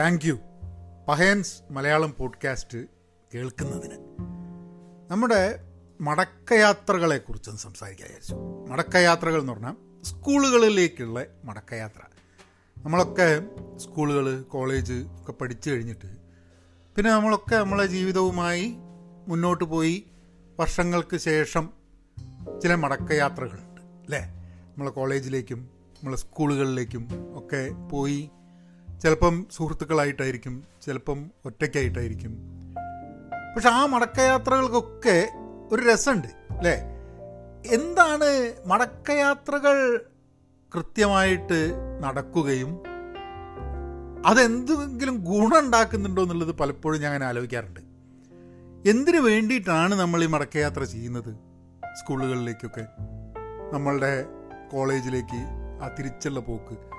Thank you. Pahayan's Malayalam podcast കേൾക്കുന്നതിന്. നമ്മുടെ മടക്കയാത്രകളെക്കുറിച്ചൊന്ന് സംസാരിക്കാൻ വിചാരിച്ചു. മടക്കയാത്രകൾ എന്ന് പറഞ്ഞാൽ സ്കൂളുകളിലേക്കുള്ള മടക്കയാത്ര. നമ്മളൊക്കെ സ്കൂളുകൾ കോളേജ് ഒക്കെ പഠിച്ചു കഴിഞ്ഞിട്ട് പിന്നെ നമ്മളൊക്കെ നമ്മളെ ജീവിതവുമായി മുന്നോട്ട് പോയി വർഷങ്ങൾക്ക് ശേഷം ചില മടക്കയാത്രകളുണ്ട് അല്ലേ? നമ്മളെ കോളേജിലേക്കും നമ്മളെ സ്കൂളുകളിലേക്കും ഒക്കെ പോയി ചിലപ്പം സുഹൃത്തുക്കളായിട്ടായിരിക്കും ചിലപ്പം ഒറ്റയ്ക്കായിട്ടായിരിക്കും. പക്ഷെ ആ മടക്കയാത്രകൾക്കൊക്കെ ഒരു രസമുണ്ട് അല്ലേ? എന്താണ് മടക്കയാത്രകൾ കൃത്യമായിട്ട് നടക്കുകയും അതെന്തെങ്കിലും ഗുണം ഉണ്ടാക്കുന്നുണ്ടോ എന്നുള്ളത് പലപ്പോഴും ഞാൻ അങ്ങനെ ആലോചിക്കാറുണ്ട്. എന്തിനു വേണ്ടിയിട്ടാണ് നമ്മൾ ഈ മടക്കയാത്ര ചെയ്യുന്നത് സ്കൂളുകളിലേക്കൊക്കെ? നമ്മളുടെ കോളേജിലേക്ക് ആ തിരിച്ചുള്ള പോക്ക്.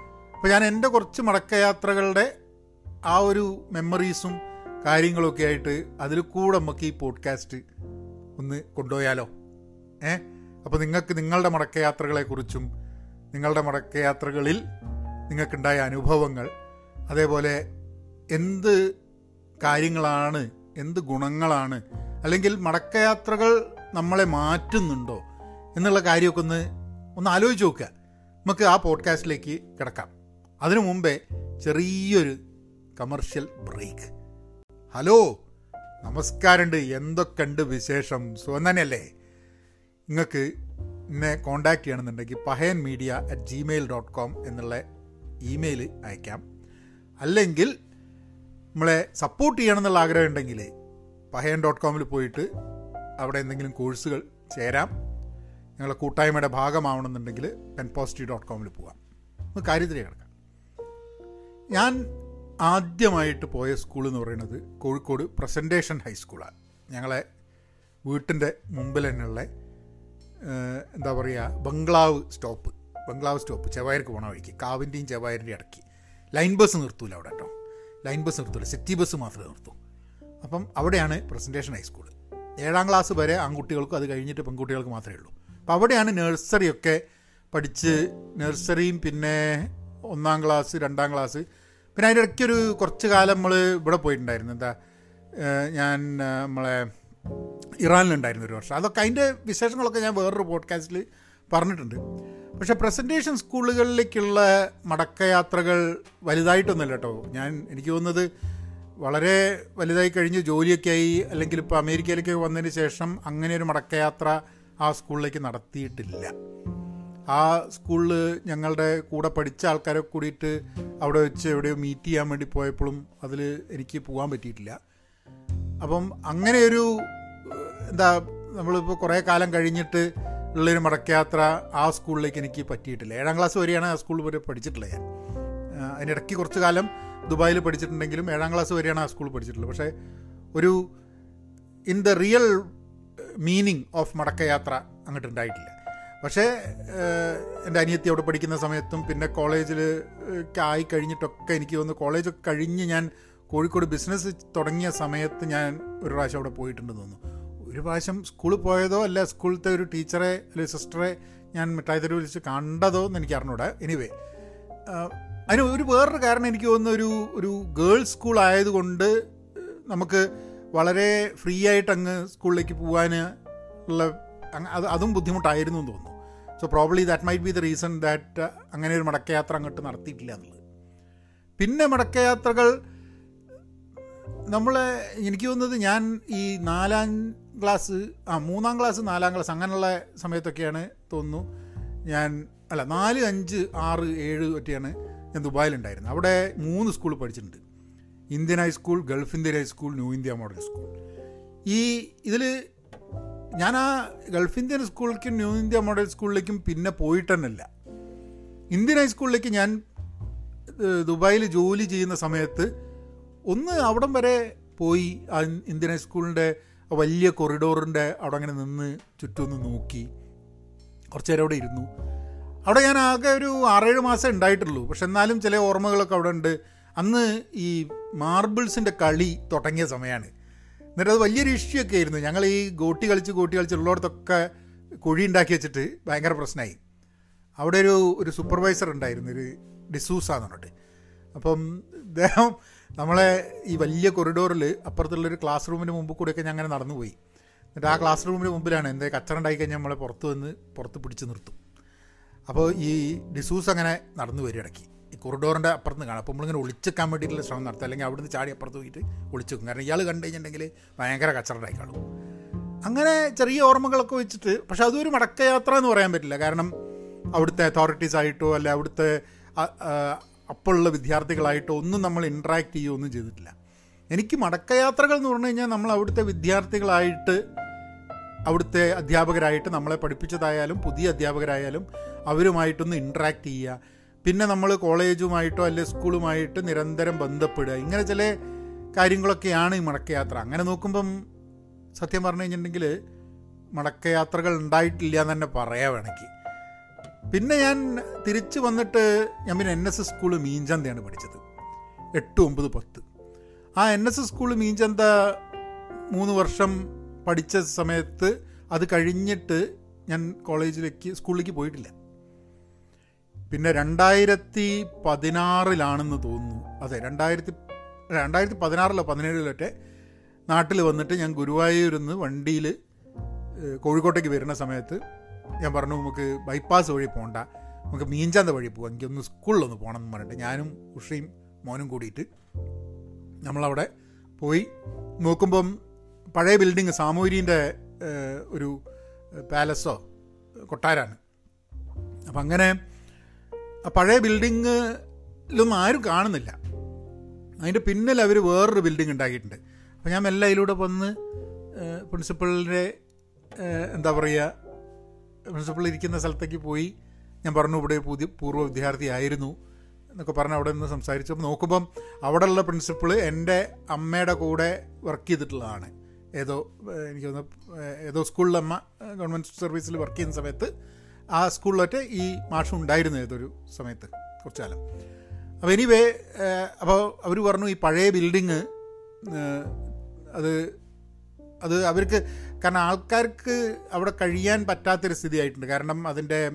അപ്പോൾ ഞാൻ എന്റെ കുറച്ച് മടക്കയാത്രകളുടെ ആ ഒരു മെമ്മറീസും കാര്യങ്ങളൊക്കെ ആയിട്ട് അതിൽ കൂടെ നമുക്ക് ഈ പോഡ്കാസ്റ്റ് ഒന്ന് കൊണ്ടുപോയാലോ? ഏ? അപ്പോൾ നിങ്ങൾക്ക് നിങ്ങളുടെ മടക്കയാത്രകളെക്കുറിച്ചും നിങ്ങളുടെ മടക്കയാത്രകളിൽ നിങ്ങൾക്കുണ്ടായ അനുഭവങ്ങൾ അതേപോലെ എന്ത് കാര്യങ്ങളാണ് എന്ത് ഗുണങ്ങളാണ് അല്ലെങ്കിൽ മടക്കയാത്രകൾ നമ്മളെ മാറ്റുന്നുണ്ടോ എന്നുള്ള കാര്യമൊക്കെ ഒന്ന് ഒന്ന് ആലോചിച്ച് നോക്കുക. നമുക്ക് ആ പോഡ്കാസ്റ്റിലേക്ക് കിടക്കാം. അതിനു മുമ്പേ ചെറിയൊരു കമർഷ്യൽ ബ്രേക്ക് ഹലോ നമസ്കാരമുണ്ട്. എന്തൊക്കെയുണ്ട് വിശേഷം? സുഖം തന്നെയല്ലേ? നിങ്ങൾക്ക് എന്നെ കോണ്ടാക്റ്റ് ചെയ്യണമെന്നുണ്ടെങ്കിൽ Pahayan media at Gmail dot com എന്നുള്ള ഇമെയിൽ അയക്കാം. അല്ലെങ്കിൽ നമ്മളെ സപ്പോർട്ട് ചെയ്യണം എന്നുള്ള ആഗ്രഹം ഉണ്ടെങ്കിൽ പഹയൻ ഡോട്ട് കോമിൽ പോയിട്ട് അവിടെ എന്തെങ്കിലും കോഴ്സുകൾ ചേരാം. ഞങ്ങളുടെ കൂട്ടായ്മയുടെ ഭാഗമാവണമെന്നുണ്ടെങ്കിൽ പെൻ പോസിറ്റീവ് ഡോട്ട് കോമിൽ പോകാം നമുക്ക് ഞാൻ ആദ്യമായിട്ട് പോയ സ്കൂൾ എന്ന് പറയുന്നത് കോഴിക്കോട് പ്രസന്റേഷൻ ഹൈസ്കൂളാണ് ഞങ്ങളെ വീട്ടിന്റെ മുമ്പിൽ തന്നെയുള്ള എന്താ പറയുക ബംഗ്ലാവ് സ്റ്റോപ്പ്. ബംഗ്ലാവ് സ്റ്റോപ്പ് ചെവായർക്ക് പോണ വഴിക്ക്. കാവിന്റെയും ചെവായരിന്റെയും ഇടയ്ക്ക്. ലൈൻ ബസ് നിർത്തൂല അവിടെ കേട്ടോ. ലൈൻ ബസ് നിർത്തൂല. സിറ്റി ബസ് മാത്രമേ നിർത്തൂ. അപ്പം അവിടെയാണ് പ്രസന്റേഷൻ ഹൈസ്കൂൾ ഏഴാം ക്ലാസ് വരെ ആൺകുട്ടികൾക്കും അത് കഴിഞ്ഞിട്ട് പെൺകുട്ടികൾക്ക് മാത്രമേ ഉള്ളൂ. അപ്പോൾ അവിടെയാണ് നഴ്സറിയൊക്കെ പഠിച്ച് നഴ്സറിയും പിന്നെ ഒന്നാം ക്ലാസ് രണ്ടാം ക്ലാസ് പിന്നെ അതിന്റെ ഇടയ്ക്ക് ഒരു കുറച്ച് കാലം നമ്മൾ ഇവിടെ പോയിട്ടുണ്ടായിരുന്നു. എന്താ ഞാൻ നമ്മളെ ഇറാനിലുണ്ടായിരുന്നു ഒരു വർഷം. അതൊക്കെ അതിന്റെ വിശേഷങ്ങളൊക്കെ ഞാൻ വേറൊരു പോഡ്കാസ്റ്റിൽ പറഞ്ഞിട്ടുണ്ട്. പക്ഷേ പ്രസന്റേഷൻ സ്കൂളുകളിലേക്കുള്ള മടക്കയാത്രകൾ വലുതായിട്ടൊന്നുമല്ല കേട്ടോ. ഞാൻ എനിക്ക് തോന്നുന്നത് വളരെ വലുതായി കഴിഞ്ഞ് ജോലിയൊക്കെ ആയി അല്ലെങ്കിൽ ഇപ്പോൾ അമേരിക്കയിലേക്ക് വന്നതിന് ശേഷം അങ്ങനെ ഒരു മടക്കയാത്ര ആ സ്കൂളിലേക്ക് നടത്തിയിട്ടില്ല. ആ സ്കൂളിൽ ഞങ്ങളുടെ കൂടെ പഠിച്ച ആൾക്കാരെ കൂടിയിട്ട് അവിടെ വെച്ച് എവിടെയോ മീറ്റ് ചെയ്യാൻ വേണ്ടി പോയപ്പോഴും അതിൽ എനിക്ക് പോകാൻ പറ്റിയിട്ടില്ല. അപ്പം അങ്ങനെയൊരു എന്താ നമ്മളിപ്പോൾ കുറേ കാലം കഴിഞ്ഞിട്ട് ഉള്ളൊരു മടക്കയാത്ര ആ സ്കൂളിലേക്ക് എനിക്ക് പറ്റിയിട്ടില്ല. ഏഴാം ക്ലാസ് വരെയാണ് ആ സ്കൂളിൽ വരെ പഠിച്ചിട്ടുള്ളത് ഞാൻ. അതിനിടയ്ക്ക് കുറച്ച് കാലം ദുബായിൽ പഠിച്ചിട്ടുണ്ടെങ്കിലും ഏഴാം ക്ലാസ് വരെയാണ് ആ സ്കൂളിൽ പഠിച്ചിട്ടുള്ളത്. പക്ഷേ ഒരു in the real meaning of മടക്കയാത്ര അങ്ങോട്ട് ഉണ്ടായിട്ടില്ല. പക്ഷേ എന്റെ അനിയത്തി അവിടെ പഠിക്കുന്ന സമയത്തും പിന്നെ കോളേജിൽ ആയി കഴിഞ്ഞിട്ടൊക്കെ എനിക്ക് തോന്നുന്നു കോളേജ് കഴിഞ്ഞ് ഞാൻ കോഴിക്കോട് ബിസിനസ് തുടങ്ങിയ സമയത്ത് ഞാൻ ഒരു പ്രാവശ്യം അവിടെ പോയിട്ടുണ്ടെന്ന് തോന്നുന്നു. ഒരു പ്രാവശ്യം സ്കൂളിൽ പോയതോ അല്ല സ്കൂളിലത്തെ ഒരു ടീച്ചറെ അല്ലെങ്കിൽ സിസ്റ്ററെ ഞാൻ മിഠായി തെരുവ് വിളിച്ച് കണ്ടതോ എന്ന് എനിക്ക് അറിഞ്ഞൂടാ. എനിവേ അതിന് ഒരു വേറൊരു കാരണം എനിക്ക് തോന്നുന്നു ഒരു ഒരു ഗേൾസ് സ്കൂൾ ആയതുകൊണ്ട് നമുക്ക് വളരെ ഫ്രീ ആയിട്ട് അങ്ങ് സ്കൂളിലേക്ക് പോകാൻ ഉള്ള അത് അതും ബുദ്ധിമുട്ടായിരുന്നു എന്ന് തോന്നുന്നു. So probably that might be the reason that അങ്ങനെ ഒരു മടക്കയാത്ര അങ്ങോട്ട് നടത്തിയിട്ടില്ല എന്നുള്ളത്. പിന്നെ മടക്കയാത്രകൾ നമ്മളെ എനിക്ക് തോന്നുന്നത് ഞാൻ ഈ നാലാം ക്ലാസ് ആ മൂന്നാം ക്ലാസ് നാലാം ക്ലാസ് അങ്ങനെയുള്ള സമയത്തൊക്കെയാണ് തോന്നുന്നു. ഞാൻ അല്ല നാല് അഞ്ച് ആറ് ഏഴ് ഒക്കെയാണ് ഞാൻ ദുബായിലുണ്ടായിരുന്നത്. അവിടെ മൂന്ന് സ്കൂൾ പഠിച്ചിട്ടുണ്ട്. Indian high school Gulf Indian high school new India model school ഈ ഇതിൽ ഞാൻ ആ ഗൾഫ് ഇന്ത്യൻ സ്കൂളിലേക്കും ന്യൂ ഇന്ത്യ മോഡൽ സ്കൂളിലേക്കും പിന്നെ പോയിട്ട് തന്നെയല്ല ഇന്ത്യൻ ഹൈസ്കൂളിലേക്ക് ഞാൻ ദുബായിൽ ജോലി ചെയ്യുന്ന സമയത്ത് ഒന്ന് അവിടം വരെ പോയി ആ ഇന്ത്യൻ ഹൈസ്കൂളിന്റെ വലിയ കൊറിഡോറിന്റെ അവിടെ അങ്ങനെ നിന്ന് ചുറ്റും ഒന്ന് നോക്കി. കുറച്ച് നേരം അവിടെ ഇരുന്നു. അവിടെ ഞാൻ ആകെ ഒരു ആറേഴ് മാസം ഉണ്ടായിട്ടുള്ളൂ. പക്ഷെ എന്നാലും ചില ഓർമ്മകളൊക്കെ അവിടെ ഉണ്ട്. അന്ന് ഈ മാർബിൾസിന്റെ കളി തുടങ്ങിയ സമയമാണ്. എന്നിട്ട് അത് വലിയൊരു ഇഷ്യൂ ഒക്കെ ആയിരുന്നു. ഞങ്ങൾ ഈ ഗോട്ടി കളിച്ച് ഗോട്ടി കളിച്ച് ഉള്ളിടത്തൊക്കെ കുഴി ഉണ്ടാക്കി വെച്ചിട്ട് ഭയങ്കര പ്രശ്നമായി. അവിടെ ഒരു ഒരു സൂപ്പർവൈസർ ഉണ്ടായിരുന്നു ഒരു ഡിസൂസ പറഞ്ഞിട്ട്. അപ്പം ഇദ്ദേഹം നമ്മളെ ഈ വലിയ കൊറിഡോറിൽ അപ്പുറത്തുള്ളൊരു ക്ലാസ് റൂമിന് മുമ്പ് കൂടെയൊക്കെ ഞാൻ അങ്ങനെ നടന്നു പോയി എന്നിട്ട് ആ ക്ലാസ് റൂമിന് മുമ്പിലാണ് എന്തേ കച്ചറ ഉണ്ടായി കഴിഞ്ഞാൽ നമ്മളെ പുറത്ത് വന്ന് പുറത്ത് പിടിച്ച് നിർത്തും. അപ്പോൾ ഈ ഡിസൂസ് അങ്ങനെ നടന്നു വരും ഇടയ്ക്ക്. ഈ കൊറിഡോറിന്റെ അപ്പുറത്ത് കാണാം. അപ്പോൾ നമ്മളിങ്ങനെ ഒളിച്ചെക്കാൻ വേണ്ടിയിട്ടുള്ള ശ്രമം നടത്തുക അല്ലെങ്കിൽ അവിടുന്ന് ചാടി അപ്പുറത്ത് പോയിട്ട് ഒളിച്ചു വെക്കും. കാരണം ഇയാൾ കണ്ടു കഴിഞ്ഞിട്ടുണ്ടെങ്കിൽ ഭയങ്കര കച്ചറ കാണും. അങ്ങനെ ചെറിയ ഓർമ്മകളൊക്കെ വെച്ചിട്ട് പക്ഷെ അതൊരു മടക്കയാത്ര എന്ന് പറയാൻ പറ്റില്ല. കാരണം അവിടുത്തെ അതോറിറ്റീസ് ആയിട്ടോ അല്ല അവിടുത്തെ അപ്പോഴുള്ള വിദ്യാർത്ഥികളായിട്ടോ ഒന്നും നമ്മൾ ഇൻട്രാക്ട് ചെയ്യുകയോ ഒന്നും ചെയ്തിട്ടില്ല. എനിക്ക് മടക്കയാത്രകൾ എന്ന് പറഞ്ഞു കഴിഞ്ഞാൽ നമ്മൾ അവിടുത്തെ വിദ്യാർത്ഥികളായിട്ട് അവിടുത്തെ അധ്യാപകരായിട്ട് നമ്മളെ പഠിപ്പിച്ചതായാലും പുതിയ അധ്യാപകരായാലും അവരുമായിട്ടൊന്ന് ഇൻട്രാക്ട് ചെയ്യുക. പിന്നെ നമ്മൾ കോളേജുമായിട്ടോ അല്ലെ സ്കൂളുമായിട്ട് നിരന്തരം ബന്ധപ്പെടുക. ഇങ്ങനെ ചില കാര്യങ്ങളൊക്കെയാണ് ഈ മടക്കയാത്ര. അങ്ങനെ നോക്കുമ്പം സത്യം പറഞ്ഞു കഴിഞ്ഞിട്ടുണ്ടെങ്കിൽ മടക്കയാത്രകൾ ഉണ്ടായിട്ടില്ല എന്ന് തന്നെ പറയാം വേണമെങ്കിൽ പിന്നെ ഞാൻ തിരിച്ചു വന്നിട്ട് ഞാൻ പിന്നെ എൻ എസ് എസ് സ്കൂൾ മീൻചന്തയാണ് പഠിച്ചത്. എട്ട് ഒമ്പത് പത്ത്. ആ N S S school Meenchantha മൂന്ന് വർഷം പഠിച്ച സമയത്ത് അത് കഴിഞ്ഞിട്ട് ഞാൻ കോളേജിലേക്ക് സ്കൂളിലേക്ക് പോയിട്ടില്ല. പിന്നെ രണ്ടായിരത്തി പതിനാറിലാണെന്ന് തോന്നുന്നു. അതെ രണ്ടായിരത്തി രണ്ടായിരത്തി പതിനാറിലോ പതിനേഴിലൊക്കെ നാട്ടിൽ വന്നിട്ട് ഞാൻ ഗുരുവായൂരിൽ നിന്ന് വണ്ടിയിൽ കോഴിക്കോട്ടേക്ക് വരുന്ന സമയത്ത് ഞാൻ പറഞ്ഞു നമുക്ക് ബൈപ്പാസ് വഴി പോകണ്ട നമുക്ക് മീൻചാന്ത വഴി പോകാം എനിക്കൊന്ന് സ്കൂളിലൊന്ന് പോകണം എന്ന് പറഞ്ഞിട്ട് ഞാനും ഉഷയും മോനും കൂടിയിട്ട് നമ്മളവിടെ പോയി നോക്കുമ്പം പഴയ ബിൽഡിങ് സാമൂരീന്റെ ഒരു പാലസോ കൊട്ടാരാണ്. അപ്പം അങ്ങനെ പഴയ ബിൽഡിങ്ങിലൊന്നും ആരും കാണുന്നില്ല. അതിന്റെ പിന്നിൽ അവർ വേറൊരു ബിൽഡിംഗ് ഉണ്ടാക്കിയിട്ടുണ്ട്. അപ്പോൾ ഞാൻ മെല്ലെ അതിലൂടെ വന്ന് പ്രിൻസിപ്പളിന്റെ എന്താ പറയുക പ്രിൻസിപ്പൾ ഇരിക്കുന്ന സ്ഥലത്തേക്ക് പോയി. ഞാൻ പറഞ്ഞു ഇവിടെ പുതിയ പൂർവ വിദ്യാർത്ഥി ആയിരുന്നു എന്നൊക്കെ പറഞ്ഞ് അവിടെ നിന്ന് സംസാരിച്ചു. അപ്പോൾ നോക്കുമ്പം അവിടെയുള്ള പ്രിൻസിപ്പിൾ എന്റെ അമ്മയുടെ കൂടെ വർക്ക് ചെയ്തിട്ടുള്ളതാണ്. ഏതോ എനിക്ക് തോന്നുന്നു ഏതോ സ്കൂളിലമ്മ ഗവൺമെന്റ് സർവീസിൽ വർക്ക് ചെയ്യുന്ന സമയത്ത് ആ സ്കൂളിലൊക്കെ ഈ മാഷം ഉണ്ടായിരുന്നു ഏതൊരു സമയത്ത് കുറച്ച് കാലം അപ്പോൾ എനിവേ അപ്പോൾ അവർ പറഞ്ഞു ഈ പഴയ ബിൽഡിങ് അത് അത് അവർക്ക് കാരണം ആൾക്കാർക്ക് അവിടെ കഴിയാൻ പറ്റാത്തൊരു സ്ഥിതി ആയിട്ടുണ്ട് കാരണം അതിന്റെ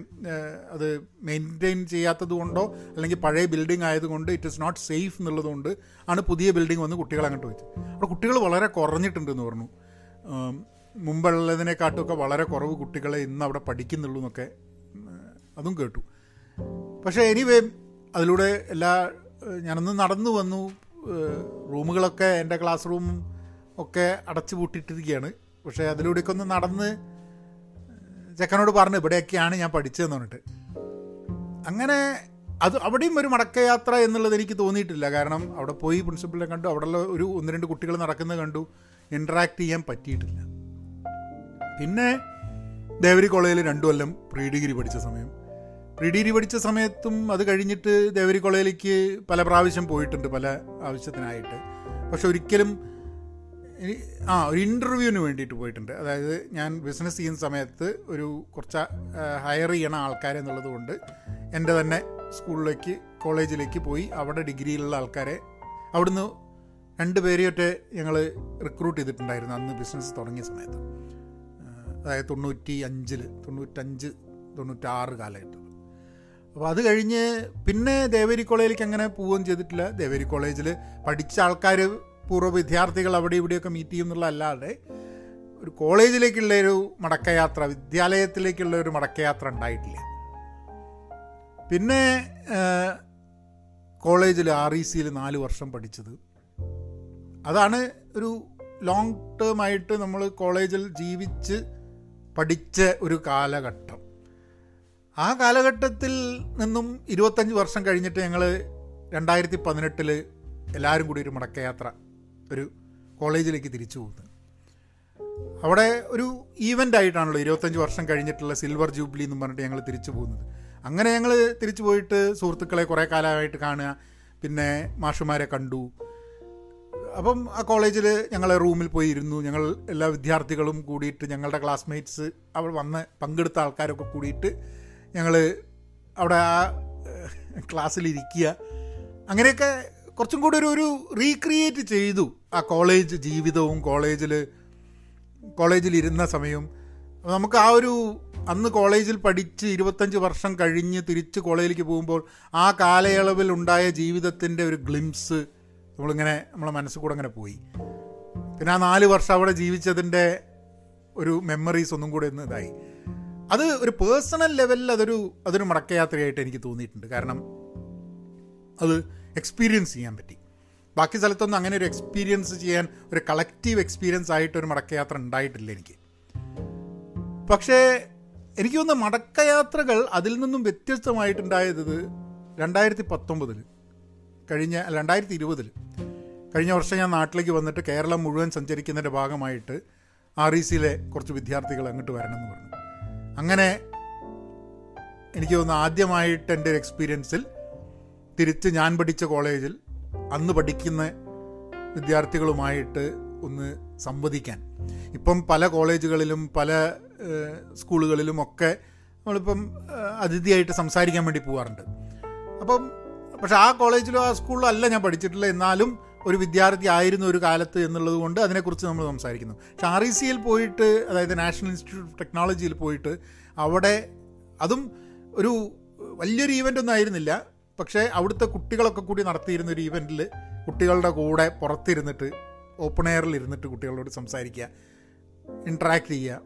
അത് മെയിന്റെയിൻ ചെയ്യാത്തത് കൊണ്ടോ അല്ലെങ്കിൽ പഴയ ബിൽഡിംഗ് ആയതുകൊണ്ട് ഇറ്റ് ഇസ് നോട്ട് സേഫ് എന്നുള്ളതുകൊണ്ട് ആണ് പുതിയ ബിൽഡിംഗ് വന്ന് കുട്ടികൾ അങ്ങോട്ട് വെച്ചത് അവിടെ കുട്ടികൾ വളരെ കുറഞ്ഞിട്ടുണ്ടെന്ന് പറഞ്ഞു. മുമ്പുള്ളതിനെക്കാട്ടുമൊക്കെ വളരെ കുറവ് കുട്ടികളെ ഇന്ന് അവിടെ പഠിക്കുന്നുള്ളൂ എന്നൊക്കെ അതും കേട്ടു. പക്ഷേ എനിവേ അതിലൂടെ എല്ലാ ഞാനൊന്ന് നടന്നു വന്നു. റൂമുകളൊക്കെ എന്റെ ക്ലാസ് റൂം ഒക്കെ അടച്ചു പൂട്ടിയിട്ടിരിക്കുകയാണ്. പക്ഷേ അതിലൂടെയൊക്കെ ഒന്ന് നടന്ന് ചെക്കനോട് പറഞ്ഞു ഇവിടെയൊക്കെയാണ് ഞാൻ പഠിച്ചതെന്ന് പറഞ്ഞിട്ട്. അങ്ങനെ അത് അവിടെയും ഒരു മടക്കയാത്ര എന്നുള്ളത് എനിക്ക് തോന്നിയിട്ടില്ല. കാരണം അവിടെ പോയി പ്രിൻസിപ്പളിനെ കണ്ടു. അവിടെയുള്ള ഒരു ഒന്ന് രണ്ട് കുട്ടികൾ നടക്കുന്നത് കണ്ടു. ഇൻട്രാക്ട് ചെയ്യാൻ പറ്റിയിട്ടില്ല. പിന്നെ ദേവരി കോളേജിൽ രണ്ടു കൊല്ലം പ്രീ ഡിഗ്രി പഠിച്ച സമയം. പ്രീ ഡിഗ്രി പഠിച്ച സമയത്തും അത് കഴിഞ്ഞിട്ട് ദേവരി കോളേജിലേക്ക് പല പ്രാവശ്യം പോയിട്ടുണ്ട് പല ആവശ്യത്തിനായിട്ട്. പക്ഷെ ഒരിക്കലും ആ ഒരു ഇന്റർവ്യൂവിന് വേണ്ടിയിട്ട് പോയിട്ടുണ്ട്. അതായത് ഞാൻ ബിസിനസ് ചെയ്യുന്ന സമയത്ത് ഒരു കുറച്ച് ഹയർ ചെയ്യണ ആൾക്കാരെന്നുള്ളത് കൊണ്ട് എന്റെ തന്നെ സ്കൂളിലേക്ക് കോളേജിലേക്ക് പോയി അവിടെ ഡിഗ്രിയിലുള്ള ആൾക്കാരെ അവിടുന്ന് രണ്ട് പേരെയൊക്കെ ഞങ്ങൾ റിക്രൂട്ട് ചെയ്തിട്ടുണ്ടായിരുന്നു അന്ന് ബിസിനസ് തുടങ്ങിയ സമയത്ത്. അതായത് തൊണ്ണൂറ്റി അഞ്ചിൽ തൊണ്ണൂറ്റഞ്ച് തൊണ്ണൂറ്റാറ് കാലഘട്ടം. അപ്പോൾ അത് കഴിഞ്ഞ് പിന്നെ ദേവേരി കോളേജിലേക്ക് അങ്ങനെ പോവുകയും ചെയ്തിട്ടില്ല. ദേവേരി കോളേജിൽ പഠിച്ച ആൾക്കാർ പൂർവ വിദ്യാർത്ഥികൾ അവിടെ ഇവിടെയൊക്കെ മീറ്റ് ചെയ്യും എന്നുള്ളതല്ലാതെ ഒരു കോളേജിലേക്കുള്ള ഒരു മടക്കയാത്ര വിദ്യാലയത്തിലേക്കുള്ള ഒരു മടക്കയാത്ര ഉണ്ടായിട്ടില്ല. പിന്നെ കോളേജിൽ ആർ ഇ സിയിൽ നാല് വർഷം പഠിച്ചത്. അതാണ് ഒരു ലോങ് ടേം ആയിട്ട് നമ്മൾ കോളേജിൽ ജീവിച്ച് പഠിച്ച ഒരു കാലഘട്ടം. ആ കാലഘട്ടത്തിൽ നിന്നും ഇരുപത്തഞ്ച് വർഷം കഴിഞ്ഞിട്ട് ഞങ്ങൾ രണ്ടായിരത്തി പതിനെട്ടിൽ എല്ലാവരും കൂടി ഒരു മടക്കയാത്ര ഒരു കോളേജിലേക്ക് തിരിച്ചു പോകുന്നത് അവിടെ ഒരു ഈവന്റ് ആയിട്ടാണല്ലോ ഇരുപത്തഞ്ച് വർഷം കഴിഞ്ഞിട്ടുള്ള സിൽവർ ജൂബിലി എന്ന് പറഞ്ഞിട്ട് ഞങ്ങൾ തിരിച്ചു പോകുന്നത് അങ്ങനെ ഞങ്ങൾ തിരിച്ചു പോയിട്ട് സുഹൃത്തുക്കളെ കുറേ കാലമായിട്ട് കാണുക പിന്നെ മാഷുമാരെ കണ്ടു. അപ്പം ആ കോളേജിൽ ഞങ്ങളെ റൂമിൽ പോയി ഇരുന്നു. ഞങ്ങൾ എല്ലാ വിദ്യാർത്ഥികളും കൂടിയിട്ട് ഞങ്ങളുടെ ക്ലാസ്മേറ്റ്സ് അവർ വന്ന് പങ്കെടുത്ത ആൾക്കാരൊക്കെ കൂടിയിട്ട് ഞങ്ങൾ അവിടെ ആ ക്ലാസ്സിലിരിക്കുക. അങ്ങനെയൊക്കെ കുറച്ചും കൂടി ഒരു ഒരു റീക്രിയേറ്റ് ചെയ്തു. ആ കോളേജ് ജീവിതവും കോളേജിൽ കോളേജിലിരുന്ന സമയവും നമുക്ക് ആ ഒരു അന്ന് കോളേജിൽ പഠിച്ച് ഇരുപത്തഞ്ച് വർഷം കഴിഞ്ഞ് തിരിച്ച് കോളേജിലേക്ക് പോകുമ്പോൾ ആ കാലയളവിൽ ഉണ്ടായ ജീവിതത്തിന്റെ ഒരു ഗ്ലിംസ് നമ്മളിങ്ങനെ നമ്മളെ മനസ്സിൽ കൂടെ അങ്ങനെ പോയി. പിന്നെ ആ നാല് വർഷം അവിടെ ജീവിച്ചതിന്റെ ഒരു മെമ്മറീസ് ഒന്നും കൂടെ ഒന്ന് ഇതായി. അത് ഒരു പേഴ്സണൽ ലെവലിൽ അതൊരു അതൊരു മടക്കയാത്രയായിട്ട് എനിക്ക് തോന്നിയിട്ടുണ്ട്. കാരണം അത് എക്സ്പീരിയൻസ് ചെയ്യാൻ പറ്റി. ബാക്കി സ്ഥലത്തൊന്നും അങ്ങനെ ഒരു എക്സ്പീരിയൻസ് ചെയ്യാൻ ഒരു കളക്റ്റീവ് എക്സ്പീരിയൻസ് ആയിട്ട് ഒരു മടക്കയാത്ര ഉണ്ടായിട്ടില്ല എനിക്ക്. പക്ഷേ എനിക്ക് തോന്നുന്ന മടക്കയാത്രകൾ അതിൽ നിന്നും വ്യത്യസ്തമായിട്ടുണ്ടായത് രണ്ടായിരത്തി പത്തൊമ്പതിൽ കഴിഞ്ഞ രണ്ടായിരത്തി ഇരുപതിൽ കഴിഞ്ഞ വർഷം ഞാൻ നാട്ടിലേക്ക് വന്നിട്ട് കേരളം മുഴുവൻ സഞ്ചരിക്കുന്നതിന്റെ ഭാഗമായിട്ട് ആർ ഇ സിയിലെ കുറച്ച് വിദ്യാർത്ഥികൾ അങ്ങോട്ട് വരണം പറഞ്ഞു. അങ്ങനെ എനിക്ക് തോന്നുന്നു ആദ്യമായിട്ട് എന്റെ ഒരു എക്സ്പീരിയൻസിൽ തിരിച്ച് ഞാൻ പഠിച്ച കോളേജിൽ അന്ന് പഠിക്കുന്ന വിദ്യാർത്ഥികളുമായിട്ട് ഒന്ന് സംവദിക്കാൻ. ഇപ്പം പല കോളേജുകളിലും പല സ്കൂളുകളിലും ഒക്കെ നമ്മളിപ്പം അതിഥിയായിട്ട് സംസാരിക്കാൻ വേണ്ടി പോകാറുണ്ട് അപ്പം പക്ഷെ ആ കോളേജിലോ ആ സ്കൂളിലോ അല്ല ഞാൻ പഠിച്ചിട്ടില്ല എന്നാലും ഒരു വിദ്യാർത്ഥി ആയിരുന്നു ഒരു കാലത്ത് എന്നുള്ളത് കൊണ്ട് അതിനെക്കുറിച്ച് നമ്മൾ സംസാരിക്കുന്നു. പക്ഷെ ആർ ഇ സിയിൽ പോയിട്ട് അതായത് നാഷണൽ ഇൻസ്റ്റിറ്റ്യൂട്ട് ഓഫ് ടെക്നോളജിയിൽ പോയിട്ട് അവിടെ അതും ഒരു വലിയൊരു ഈവന്റ് ഒന്നും ആയിരുന്നില്ല. പക്ഷേ അവിടുത്തെ കുട്ടികളൊക്കെ കൂടി നടത്തിയിരുന്ന ഒരു ഈവന്റിൽ കുട്ടികളുടെ കൂടെ പുറത്തിരുന്നിട്ട് ഓപ്പൺ എയറിൽ ഇരുന്നിട്ട് കുട്ടികളോട് സംസാരിക്കുക ഇൻട്രാക്ട് ചെയ്യുക.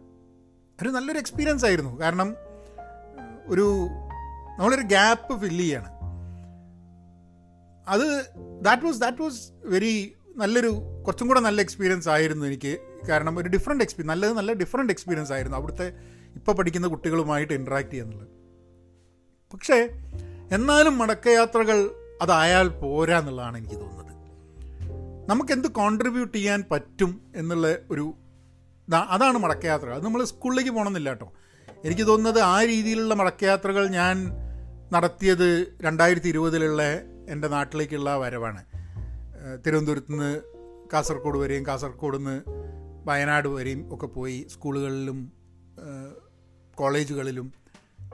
ഒരു നല്ലൊരു എക്സ്പീരിയൻസ് ആയിരുന്നു. കാരണം ഒരു നമ്മളൊരു ഗ്യാപ്പ് ഫില്ല് ചെയ്യാണ്. അത് that was that was very നല്ലൊരു കുറച്ചും കൂടെ നല്ല എക്സ്പീരിയൻസ് ആയിരുന്നു എനിക്ക്. കാരണം ഒരു ഡിഫറെന്റ് എക്സ്പീരിയൻസ് നല്ലത് നല്ല ഡിഫറെന്റ് എക്സ്പീരിയൻസ് ആയിരുന്നു അവിടുത്തെ ഇപ്പോൾ പഠിക്കുന്ന കുട്ടികളുമായിട്ട് ഇൻട്രാക്ട് ചെയ്യാന്നുള്ളത് പക്ഷേ എന്നാലും മടക്കയാത്രകൾ അതായാൽ പോരാ എന്നുള്ളതാണ് എനിക്ക് തോന്നുന്നത്. നമുക്ക് എന്ത് കോൺട്രിബ്യൂട്ട് ചെയ്യാൻ പറ്റും എന്നുള്ള ഒരു അതാണ് മടക്കയാത്രകൾ. അത് നമ്മൾ സ്കൂളിലേക്ക് പോകണമെന്നില്ല കേട്ടോ. എനിക്ക് തോന്നുന്നത് ആ രീതിയിലുള്ള മടക്കയാത്രകൾ ഞാൻ നടത്തിയത് രണ്ടായിരത്തി ഇരുപതിലുള്ള എന്റെ നാട്ടിലേക്കുള്ള വരവാണ്. തിരുവനന്തപുരത്ത് നിന്ന് കാസർഗോഡ് വരെയും കാസർഗോഡ് നിന്ന് വയനാട് വരെയും ഒക്കെ പോയി സ്കൂളുകളിലും കോളേജുകളിലും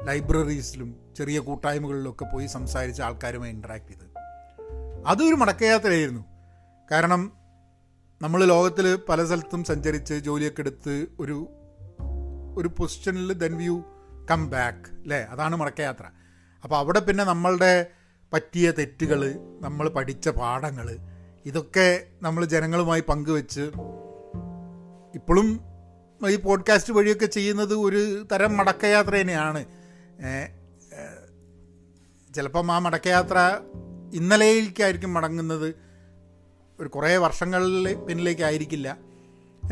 ലൈബ്രറീസിലും ചെറിയ കൂട്ടായ്മകളിലൊക്കെ പോയി സംസാരിച്ച ആൾക്കാരുമായി ഇൻട്രാക്ട് ചെയ്ത്. അതൊരു മടക്കയാത്രയായിരുന്നു. കാരണം നമ്മൾ ലോകത്തിൽ പല സ്ഥലത്തും സഞ്ചരിച്ച് ജോലിയൊക്കെ എടുത്ത് ഒരു ഒരു പൊസിഷനിൽ ദെൻ വ്യൂ കം ബാക്ക് അല്ലേ അതാണ് മടക്കയാത്ര. അപ്പോൾ അവിടെ പിന്നെ നമ്മളുടെ പറ്റിയ തെറ്റുകൾ നമ്മൾ പഠിച്ച പാഠങ്ങൾ ഇതൊക്കെ നമ്മൾ ജനങ്ങളുമായി പങ്കുവെച്ച് ഇപ്പോഴും ഈ പോഡ്കാസ്റ്റ് വഴിയൊക്കെ ചെയ്യുന്നത് ഒരു തരം മടക്കയാത്ര തന്നെയാണ് ചിലപ്പം ആ മടക്കയാത്ര ഇന്നലേക്കായിരിക്കും മടങ്ങുന്നത്. ഒരു കുറേ വർഷങ്ങളിൽ പിന്നിലേക്കായിരിക്കില്ല.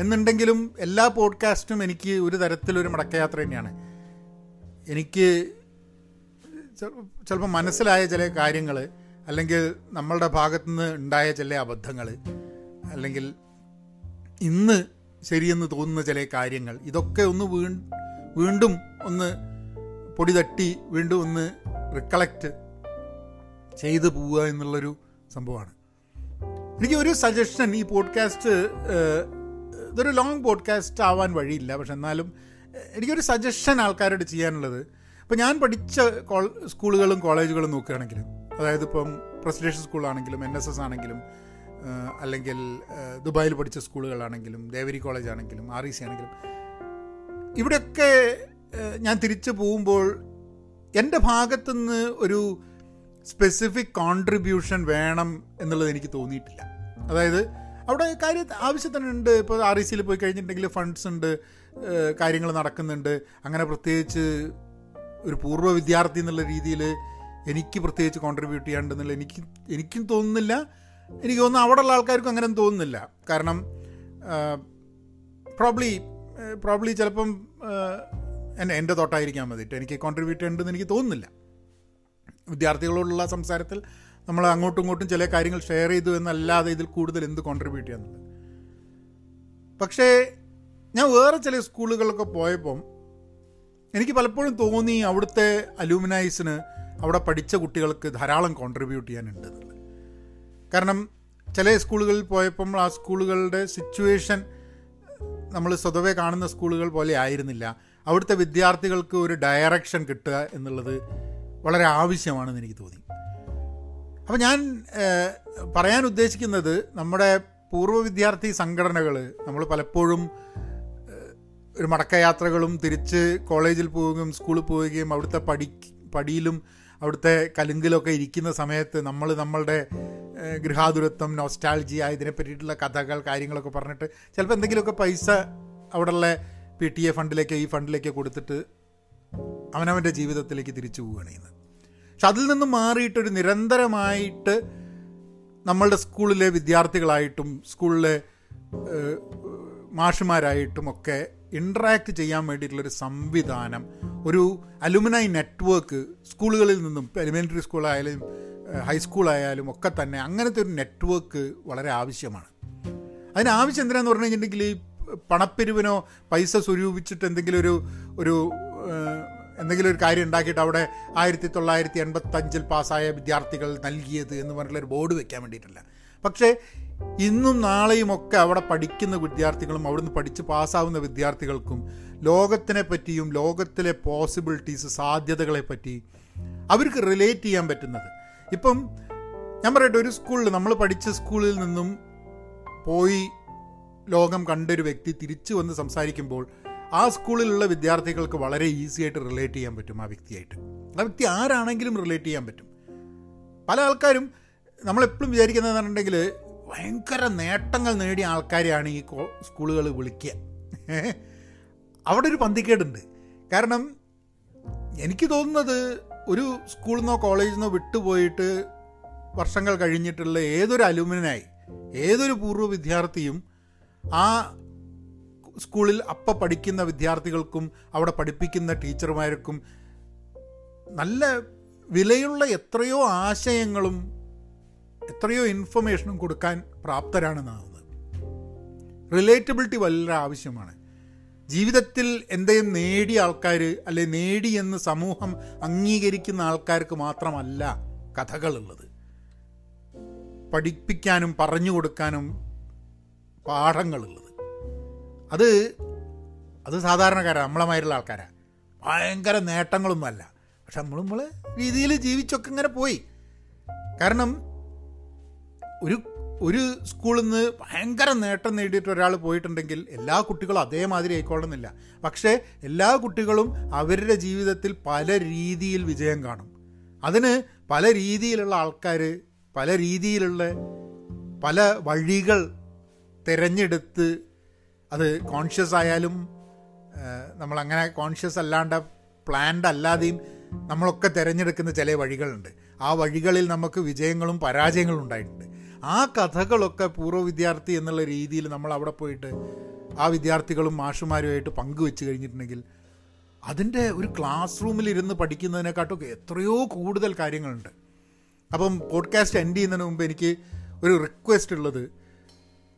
എന്നുണ്ടെങ്കിലും എല്ലാ പോഡ്കാസ്റ്റും എനിക്ക് ഒരു തരത്തിലൊരു മടക്കയാത്ര തന്നെയാണ്. എനിക്ക് ചിലപ്പോൾ മനസ്സിലായ ചില കാര്യങ്ങൾ അല്ലെങ്കിൽ നമ്മളുടെ ഭാഗത്തുനിന്ന് ഉണ്ടായ ചില അബദ്ധങ്ങൾ അല്ലെങ്കിൽ ഇന്ന് ശരിയെന്ന് തോന്നുന്ന ചില കാര്യങ്ങൾ ഇതൊക്കെ ഒന്ന് വീ വീണ്ടും ഒന്ന് പൊടി തട്ടി വീണ്ടും ഒന്ന് റിക്കളക്റ്റ് ചെയ്തു പോവുക എന്നുള്ളൊരു സംഭവമാണ് എനിക്ക് ഒരു സജഷൻ ഈ പോഡ്കാസ്റ്റ് ഇതൊരു ലോങ് പോഡ്കാസ്റ്റ് ആവാൻ വഴിയില്ല പക്ഷെ എന്നാലും എനിക്കൊരു സജഷൻ ആൾക്കാരോട് ചെയ്യാനുള്ളത് ഇപ്പോൾ ഞാൻ പഠിച്ച സ്കൂളുകളും കോളേജുകളും നോക്കുകയാണെങ്കിൽ അതായത് ഇപ്പം പ്രസിഡൻഷ്യൽ സ്കൂളാണെങ്കിലും എൻ എസ് എസ് ആണെങ്കിലും അല്ലെങ്കിൽ ദുബായിൽ പഠിച്ച സ്കൂളുകളാണെങ്കിലും ദേവരി കോളേജ് ആണെങ്കിലും ആർ ഇ സി ആണെങ്കിലും ഇവിടെയൊക്കെ ഞാൻ തിരിച്ചു പോകുമ്പോൾ എന്റെ ഭാഗത്തുനിന്ന് ഒരു സ്പെസിഫിക് കോൺട്രിബ്യൂഷൻ വേണം എന്നുള്ളത് എനിക്ക് തോന്നിയിട്ടില്ല. അതായത് അവിടെ കാര്യം ആവശ്യത്തിനുണ്ട്. ഇപ്പോൾ ആർ ഇ സിയിൽ പോയി കഴിഞ്ഞിട്ടുണ്ടെങ്കിൽ ഫണ്ട്സ് ഉണ്ട് കാര്യങ്ങൾ നടക്കുന്നുണ്ട്. അങ്ങനെ പ്രത്യേകിച്ച് ഒരു പൂർവ വിദ്യാർത്ഥി എന്നുള്ള രീതിയിൽ എനിക്ക് പ്രത്യേകിച്ച് കോൺട്രിബ്യൂട്ട് ചെയ്യാണ്ടെന്നുള്ള എനിക്ക് എനിക്കും തോന്നുന്നില്ല. എനിക്ക് തോന്നുന്നു അവിടെയുള്ള ആൾക്കാർക്കും അങ്ങനെ തോന്നുന്നില്ല. കാരണം പ്രോബ്ലി പ്രോബ്ലി ചിലപ്പം എന്നെ എന്റെ തോട്ടായിരിക്കാൻ മതിയിട്ട് എനിക്ക് കോൺട്രിബ്യൂട്ട് ചെയ്യേണ്ടതെന്ന് എനിക്ക് തോന്നുന്നില്ല. വിദ്യാർത്ഥികളോടുള്ള സംസാരത്തിൽ നമ്മൾ അങ്ങോട്ടും ഇങ്ങോട്ടും ചില കാര്യങ്ങൾ ഷെയർ ചെയ്തു എന്നല്ലാതെ ഇതിൽ കൂടുതൽ എന്ത് കോൺട്രിബ്യൂട്ട് ചെയ്യാന്നുള്ളത്. പക്ഷേ ഞാൻ വേറെ ചില സ്കൂളുകളൊക്കെ പോയപ്പം എനിക്ക് പലപ്പോഴും തോന്നി അവിടുത്തെ അലൂമിനൈസിന് അവിടെ പഠിച്ച കുട്ടികൾക്ക് ധാരാളം കോൺട്രിബ്യൂട്ട് ചെയ്യാനുണ്ട്. കാരണം ചില സ്കൂളുകളിൽ പോയപ്പം ആ സ്കൂളുകളുടെ സിറ്റുവേഷൻ നമ്മൾ സ്വതവേ കാണുന്ന സ്കൂളുകൾ പോലെ ആയിരുന്നില്ല. അവിടുത്തെ വിദ്യാർത്ഥികൾക്ക് ഒരു ഡയറക്ഷൻ കിട്ടുക എന്നുള്ളത് വളരെ ആവശ്യമാണെന്ന് എനിക്ക് തോന്നി. അപ്പോൾ ഞാൻ പറയാൻ ഉദ്ദേശിക്കുന്നത് നമ്മുടെ പൂർവ വിദ്യാർത്ഥി സംഘടനകൾ നമ്മൾ പലപ്പോഴും ഒരു മടക്കയാത്രകളും തിരിച്ച് കോളേജിൽ പോവുകയും സ്കൂളിൽ പോവുകയും അവിടുത്തെ പടി പടിയിലും അവിടുത്തെ കലുങ്കിലൊക്കെ ഇരിക്കുന്ന സമയത്ത് നമ്മൾ നമ്മളുടെ ഗൃഹാതുരത്വം നോസ്റ്റാൾജിയ ഇതിനെ പറ്റിയിട്ടുള്ള കഥകൾ കാര്യങ്ങളൊക്കെ പറഞ്ഞിട്ട് ചിലപ്പോൾ എന്തെങ്കിലുമൊക്കെ പൈസ അവിടെയുള്ള പി ടി എ ഫണ്ടിലേക്ക് ഈ ഫണ്ടിലേക്ക് കൊടുത്തിട്ട് അവനവന്റെ ജീവിതത്തിലേക്ക് തിരിച്ചു പോവുകയാണ് ചെയ്യുന്നത്. പക്ഷെ അതിൽ നിന്നും മാറിയിട്ടൊരു നിരന്തരമായിട്ട് നമ്മളുടെ സ്കൂളിലെ വിദ്യാർത്ഥികളായിട്ടും സ്കൂളിലെ മാഷുമാരായിട്ടും ഒക്കെ ഇൻട്രാക്ട് ചെയ്യാൻ വേണ്ടിയിട്ടുള്ളൊരു സംവിധാനം ഒരു അലുമിനായി നെറ്റ്വർക്ക് സ്കൂളുകളിൽ നിന്നും എലിമെന്ററി സ്കൂളായാലും ഹൈസ്കൂളായാലും ഒക്കെ തന്നെ അങ്ങനത്തെ ഒരു നെറ്റ്വർക്ക് വളരെ ആവശ്യമാണ്. അതിന് ആവശ്യം എന്തിനാന്ന് പറഞ്ഞു കഴിഞ്ഞിട്ടുണ്ടെങ്കിൽ ഈ പണപ്പിരിവിനോ പൈസ സ്വരൂപിച്ചിട്ട് എന്തെങ്കിലും ഒരു ഒരു എന്തെങ്കിലും ഒരു കാര്യം ഉണ്ടാക്കിയിട്ട് അവിടെ ആയിരത്തി തൊള്ളായിരത്തി എൺപത്തഞ്ചിൽ പാസ്സായ വിദ്യാർത്ഥികൾ നൽകിയത് എന്ന് പറഞ്ഞിട്ടുള്ള ഒരു ബോർഡ് വെക്കാൻ വേണ്ടിയിട്ടല്ല. പക്ഷേ ഇന്നും നാളെയും ഒക്കെ അവിടെ പഠിക്കുന്ന വിദ്യാർത്ഥികളും അവിടുന്ന് പഠിച്ച് പാസ്സാവുന്ന വിദ്യാർത്ഥികൾക്കും ലോകത്തിനെ പറ്റിയും ലോകത്തിലെ പോസിബിലിറ്റീസ് സാധ്യതകളെ പറ്റി അവർക്ക് റിലേറ്റ് ചെയ്യാൻ പറ്റുന്നത്. ഇപ്പം ഞാൻ പറയട്ടെ ഒരു സ്കൂളിൽ നമ്മൾ പഠിച്ച സ്കൂളിൽ നിന്നും പോയി ലോകം കണ്ടൊരു വ്യക്തി തിരിച്ചു വന്ന് സംസാരിക്കുമ്പോൾ ആ സ്കൂളിലുള്ള വിദ്യാർത്ഥികൾക്ക് വളരെ ഈസി ആയിട്ട് റിലേറ്റ് ചെയ്യാൻ പറ്റും ആ വ്യക്തിയായിട്ട്. ആ വ്യക്തി ആരാണെങ്കിലും റിലേറ്റ് ചെയ്യാൻ പറ്റും. പല ആൾക്കാരും നമ്മളെപ്പോഴും വിചാരിക്കുന്നതെന്നുണ്ടെങ്കിൽ ഭയങ്കര നേട്ടങ്ങൾ നേടിയ ആൾക്കാരെയാണ് ഈ സ്കൂളുകൾ വിളിക്കുക. അവിടെ ഒരു പന്തിക്കേടുണ്ട് കാരണം എനിക്ക് തോന്നുന്നത് ഒരു സ്കൂളിൽ നിന്നോ കോളേജിൽ നിന്നോ വിട്ടുപോയിട്ട് വർഷങ്ങൾ കഴിഞ്ഞിട്ടുള്ള ഏതൊരു അലുമിനായി ഏതൊരു പൂർവ വിദ്യാർത്ഥിയും ആ സ്കൂളിൽ അപ്പം പഠിക്കുന്ന വിദ്യാർത്ഥികൾക്കും അവിടെ പഠിപ്പിക്കുന്ന ടീച്ചർമാർക്കും നല്ല വിലയുള്ള എത്രയോ ആശയങ്ങളും എത്രയോ ഇൻഫർമേഷനും കൊടുക്കാൻ പ്രാപ്തരാണെന്നാകുന്നത് റിലേറ്റബിലിറ്റി വളരെ ആവശ്യമാണ്. ജീവിതത്തിൽ എന്തെങ്കിലും നേടിയ ആൾക്കാർ അല്ലെ നേടി എന്ന് സമൂഹം അംഗീകരിക്കുന്ന ആൾക്കാർക്ക് മാത്രമല്ല കഥകളുള്ളത്. പഠിപ്പിക്കാനും പറഞ്ഞു കൊടുക്കാനും പാഠങ്ങളുള്ളത്. അത് അത് സാധാരണക്കാരാണ് നമ്മളമാരുള്ള ആൾക്കാരാണ് ഭയങ്കര നേട്ടങ്ങളൊന്നുമല്ല. പക്ഷെ നമ്മൾ നമ്മൾ രീതിയിൽ ജീവിച്ചൊക്കെ ഇങ്ങനെ പോയി. കാരണം ഒരു ഒരു സ്കൂളിൽ നിന്ന് ഭയങ്കര നേട്ടം നേടിയിട്ട് ഒരാൾ പോയിട്ടുണ്ടെങ്കിൽ എല്ലാ കുട്ടികളും അതേമാതിരി ആയിക്കൊള്ളുന്നില്ല പക്ഷേ എല്ലാ കുട്ടികളും അവരുടെ ജീവിതത്തിൽ പല രീതിയിൽ വിജയം കാണും. അതിന് പല രീതിയിലുള്ള ആൾക്കാർ പല രീതിയിലുള്ള പല വഴികൾ തിരഞ്ഞെടുത്ത് അത് കോൺഷ്യസ് ആയാലും നമ്മളങ്ങനെ കോൺഷ്യസ് അല്ലാണ്ട് പ്ലാൻഡ് അല്ലാതെയും നമ്മളൊക്കെ തിരഞ്ഞെടുക്കുന്ന ചില വഴികളുണ്ട്. ആ വഴികളിൽ നമുക്ക് വിജയങ്ങളും പരാജയങ്ങളും ഉണ്ടായിട്ടുണ്ട്. ആ കഥകളൊക്കെ പൂർവ വിദ്യാർത്ഥി എന്നുള്ള രീതിയിൽ നമ്മൾ അവിടെ പോയിട്ട് ആ വിദ്യാർത്ഥികളും മാഷുമാരുമായിട്ട് പങ്കുവെച്ച് കഴിഞ്ഞിട്ടുണ്ടെങ്കിൽ അതിന്റെ ഒരു ക്ലാസ് റൂമിൽ ഇരുന്ന് പഠിക്കുന്നതിനെക്കാട്ടൊക്കെ എത്രയോ കൂടുതൽ കാര്യങ്ങളുണ്ട്. അപ്പം പോഡ്കാസ്റ്റ് എൻഡ് ചെയ്യുന്നതിന് മുമ്പ് എനിക്ക് ഒരു റിക്വസ്റ്റ് ഉള്ളത്.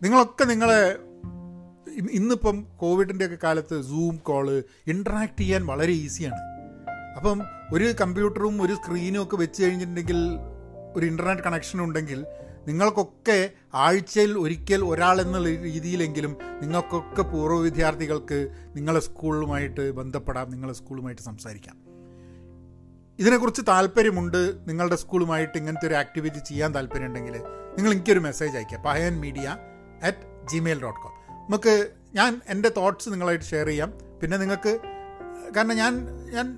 നിങ്ങളൊക്കെ നിങ്ങളെ ഇന്നിപ്പം കോവിഡിന്റെയൊക്കെ കാലത്ത് സൂം കോൾ ഇൻട്രാക്ട് ചെയ്യാൻ വളരെ ഈസിയാണ് അപ്പം ഒരു കമ്പ്യൂട്ടറും ഒരു സ്ക്രീനും ഒക്കെ വെച്ച് കഴിഞ്ഞിട്ടുണ്ടെങ്കിൽ ഒരു ഇന്റർനെറ്റ് കണക്ഷൻ ഉണ്ടെങ്കിൽ നിങ്ങൾക്കൊക്കെ ആഴ്ചയിൽ ഒരിക്കൽ ഒരാൾ എന്നുള്ള രീതിയിലെങ്കിലും നിങ്ങൾക്കൊക്കെ പൂർവ വിദ്യാർത്ഥികൾക്ക് നിങ്ങളെ സ്കൂളുമായിട്ട് ബന്ധപ്പെടാം നിങ്ങളെ സ്കൂളുമായിട്ട് സംസാരിക്കാം. ഇതിനെക്കുറിച്ച് താല്പര്യമുണ്ട് നിങ്ങളുടെ സ്കൂളുമായിട്ട് ഇങ്ങനത്തെ ഒരു ആക്ടിവിറ്റി ചെയ്യാൻ താല്പര്യമുണ്ടെങ്കിൽ നിങ്ങൾ എനിക്കൊരു മെസ്സേജ് അയയ്ക്കുക Pahayan media at Gmail dot com നമുക്ക് ഞാൻ എന്റെ തോട്ട്സ് നിങ്ങളായിട്ട് ഷെയർ ചെയ്യാം. പിന്നെ നിങ്ങൾക്ക് കാരണം ഞാൻ ഞാൻ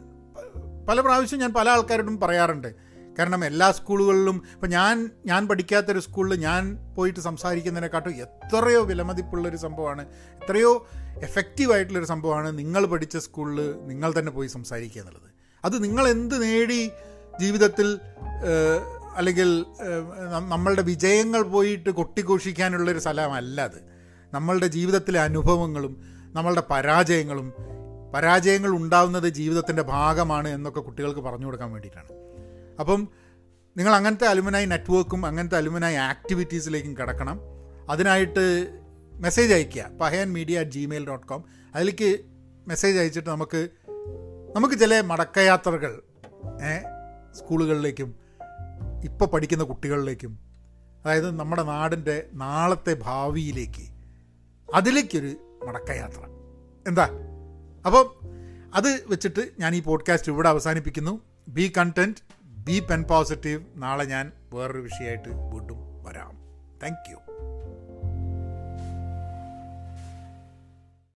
പല പ്രാവശ്യം ഞാൻ പല ആൾക്കാരോടും പറയാറുണ്ട്. കാരണം എല്ലാ സ്കൂളുകളിലും ഇപ്പം ഞാൻ ഞാൻ പഠിക്കാത്തൊരു സ്കൂളിൽ ഞാൻ പോയിട്ട് സംസാരിക്കുന്നതിനെക്കാട്ടും എത്രയോ വിലമതിപ്പുള്ളൊരു സംഭവമാണ്. എത്രയോ എഫക്റ്റീവായിട്ടുള്ളൊരു സംഭവമാണ് നിങ്ങൾ പഠിച്ച സ്കൂളിൽ നിങ്ങൾ തന്നെ പോയി സംസാരിക്കുക എന്നുള്ളത്. അത് നിങ്ങൾ എന്ത് നേടി ജീവിതത്തിൽ അല്ലെങ്കിൽ നമ്മളുടെ വിജയങ്ങൾ പോയിട്ട് കൊട്ടിഘോഷിക്കാനുള്ളൊരു സ്ഥലമല്ല അത്. നമ്മളുടെ ജീവിതത്തിലെ അനുഭവങ്ങളും നമ്മളുടെ പരാജയങ്ങളും പരാജയങ്ങൾ ഉണ്ടാവുന്നത് ജീവിതത്തിന്റെ ഭാഗമാണ് എന്നൊക്കെ കുട്ടികൾക്ക് പറഞ്ഞു കൊടുക്കാൻ വേണ്ടിയിട്ടാണ്. അപ്പം നിങ്ങൾ അങ്ങനത്തെ അലുമിനായി നെറ്റ്വർക്കും അങ്ങനത്തെ അലുമിനായി ആക്ടിവിറ്റീസിലേക്കും കിടക്കണം. അതിനായിട്ട് മെസ്സേജ് അയയ്ക്കുക. Pahayan media at Gmail dot com അതിലേക്ക് മെസ്സേജ് അയച്ചിട്ട് നമുക്ക് നമുക്ക് ചില മടക്കയാത്രകൾ സ്കൂളുകളിലേക്കും ഇപ്പോൾ പഠിക്കുന്ന കുട്ടികളിലേക്കും അതായത് നമ്മുടെ നാടിന്റെ നാളത്തെ ഭാവിയിലേക്ക് അതിലേക്കൊരു മടക്കയാത്ര. എന്താ? അപ്പം അത് വെച്ചിട്ട് ഞാൻ ഈ പോഡ്കാസ്റ്റ് ഇവിടെ അവസാനിപ്പിക്കുന്നു. Be content be pen positive നാളെ ഞാൻ വേറൊരു വിഷയമായിട്ട് വീണ്ടും വരാം. താങ്ക്